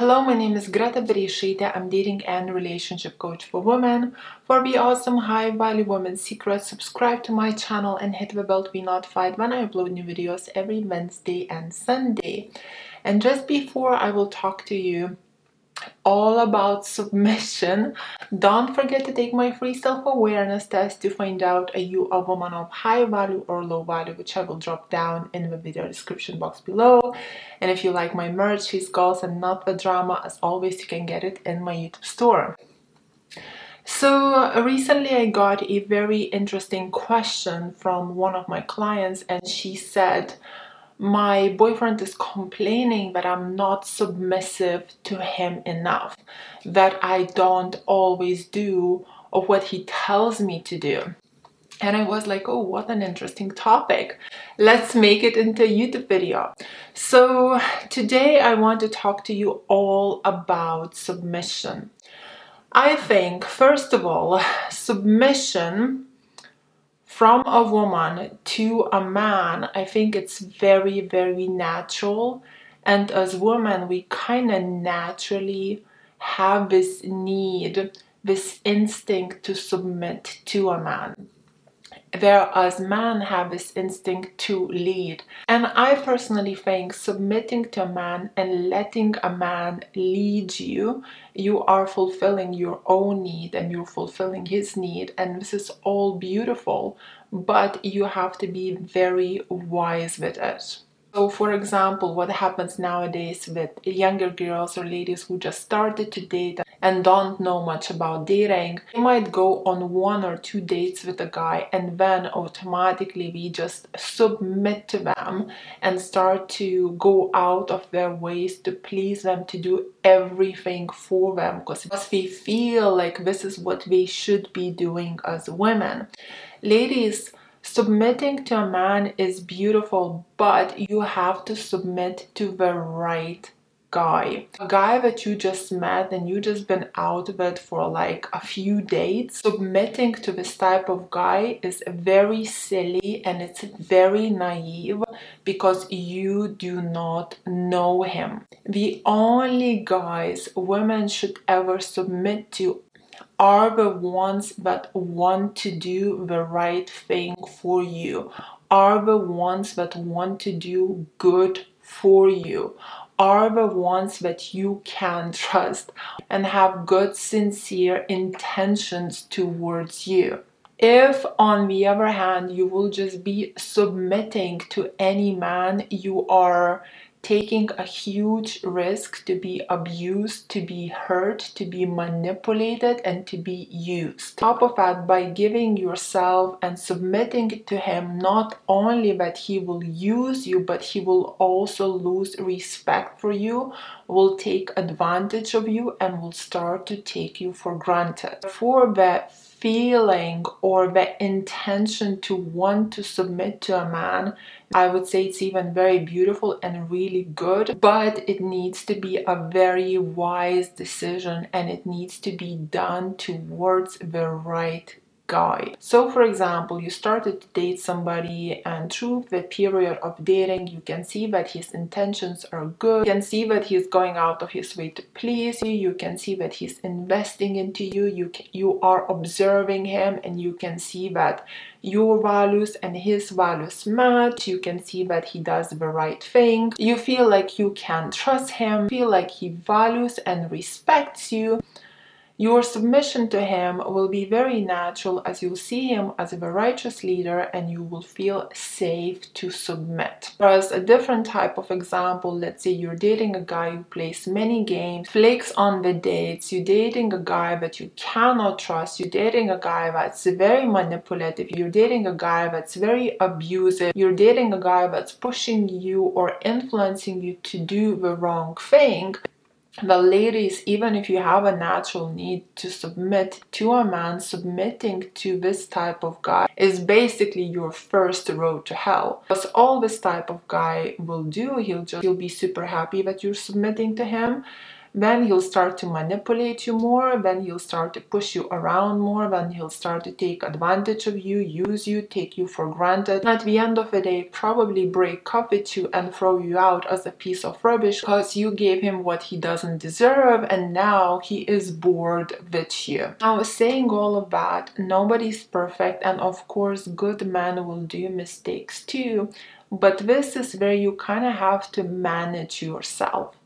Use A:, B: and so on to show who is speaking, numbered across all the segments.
A: Hello, my name is Greta Bereisaite. I'm dating and relationship coach for women. For Be Awesome High Value Women Secrets, subscribe to my channel and hit the bell to be notified when I upload new videos every Wednesday and Sunday. And just before I will talk to you all about submission. Don't forget to take my free self-awareness test to find out are you a woman of high value or low value, which I will drop down in the video description box below. And if you like my merch, his goals and not the drama, as always, you can get it in my YouTube store. So recently I got a very interesting question from one of my clients and she said, my boyfriend is complaining that I'm not submissive to him enough, that I don't always do what he tells me to do. And I was like, oh, what an interesting topic. Let's make it into a YouTube video. So today I want to talk to you all about submission. I think, first of all, submission from a woman to a man, I think it's very, very natural. And as women, we kind of naturally have this need, this instinct to submit to a man whereas men have this instinct to lead. And I personally think submitting to a man and letting a man lead you, you are fulfilling your own need and you're fulfilling his need. And this is all beautiful, but you have to be very wise with it. So, for example, what happens nowadays with younger girls or ladies who just started to date and don't know much about dating, they might go on one or two dates with a guy and then automatically we just submit to them and start to go out of their ways to please them, to do everything for them because we feel like this is what we should be doing as women. Ladies, Submitting to a man is beautiful, but you have to submit to the right guy. A guy that you just met and you just been out with for like a few dates, submitting to this type of guy is very silly and it's very naive because you do not know him. The only guys women should ever submit to are the ones that want to do the right thing for you, are the ones that want to do good for you, are the ones that you can trust and have good, sincere intentions towards you. If, on the other hand, you will just be submitting to any man, you are taking a huge risk to be abused, to be hurt, to be manipulated, and to be used. Top of that, by giving yourself and submitting to Him, not only that He will use you, but He will also lose respect for you, will take advantage of you, and will start to take you for granted. For that feeling or the intention to want to submit to a man, I would say it's even very beautiful and really good, but it needs to be a very wise decision and it needs to be done towards the right So for example, you started to date somebody and through the period of dating, you can see that his intentions are good. You can see that he's going out of his way to please you. You can see that he's investing into you. You, can, you are observing him and you can see that your values and his values match. You can see that he does the right thing. You feel like you can trust him, feel like he values and respects you. Your submission to him will be very natural as you'll see him as a righteous leader and you will feel safe to submit. Whereas a different type of example, let's say you're dating a guy who plays many games, flakes on the dates, you're dating a guy that you cannot trust, you're dating a guy that's very manipulative, you're dating a guy that's very abusive, you're dating a guy that's pushing you or influencing you to do the wrong thing, the ladies, even if you have a natural need to submit to a man, submitting to this type of guy is basically your first road to hell. Because all this type of guy will do, he'll just he'll be super happy that you're submitting to him then he'll start to manipulate you more, then he'll start to push you around more, then he'll start to take advantage of you, use you, take you for granted. And at the end of the day, probably break up with you and throw you out as a piece of rubbish because you gave him what he doesn't deserve and now he is bored with you. Now, saying all of that, nobody's perfect, and of course, good men will do mistakes too. But this is where you kind of have to manage yourself.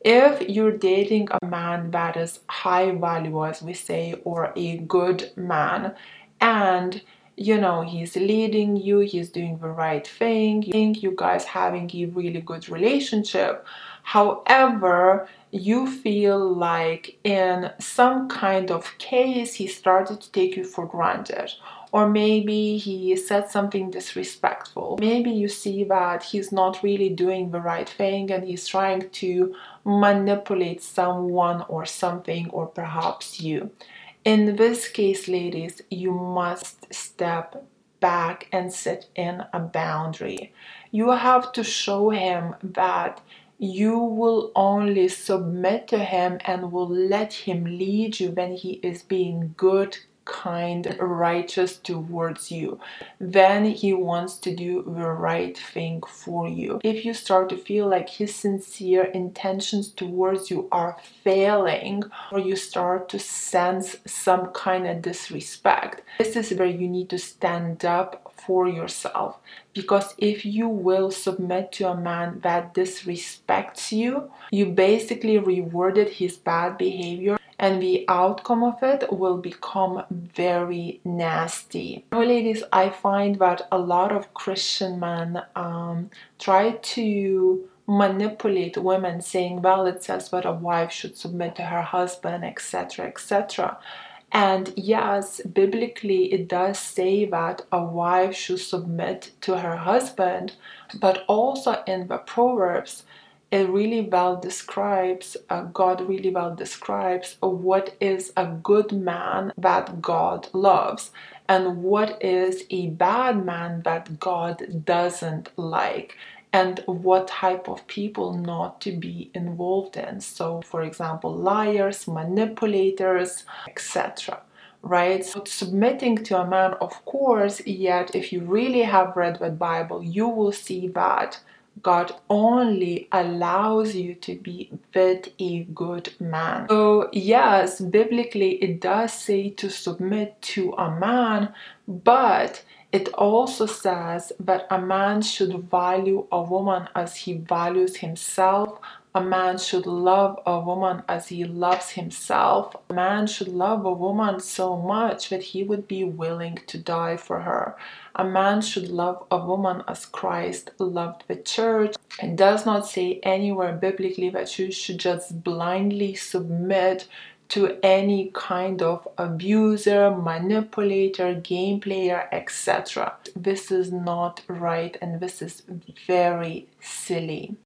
A: If you're dating a man that is high value, as we say, or a good man, and you know he's leading you, he's doing the right thing, you think you guys having a really good relationship. However, you feel like in some kind of case he started to take you for granted or maybe he said something disrespectful. Maybe you see that he's not really doing the right thing and he's trying to manipulate someone or something or perhaps you. In this case, ladies, you must step back and set in a boundary. You have to show him that you will only submit to him and will let him lead you when he is being good, kind, righteous towards you, then he wants to do the right thing for you. If you start to feel like his sincere intentions towards you are failing, or you start to sense some kind of disrespect, this is where you need to stand up for yourself. Because if you will submit to a man that disrespects you, you basically rewarded his bad behavior and the outcome of it will become very nasty. Now, ladies, I find that a lot of Christian men um, try to manipulate women, saying, well, it says that a wife should submit to her husband, etc., etc. And yes, biblically, it does say that a wife should submit to her husband, but also in the Proverbs, it really well describes, uh, God really well describes what is a good man that God loves and what is a bad man that God doesn't like and what type of people not to be involved in. So, for example, liars, manipulators, etc right? So submitting to a man, of course, yet if you really have read the Bible, you will see that God only allows you to be with a good man. So, yes, biblically it does say to submit to a man, but it also says that a man should value a woman as he values himself. A man should love a woman as he loves himself. A man should love a woman so much that he would be willing to die for her. A man should love a woman as Christ loved the church. It does not say anywhere biblically that you should just blindly submit to any kind of abuser, manipulator, game player, etc. This is not right and this is very silly.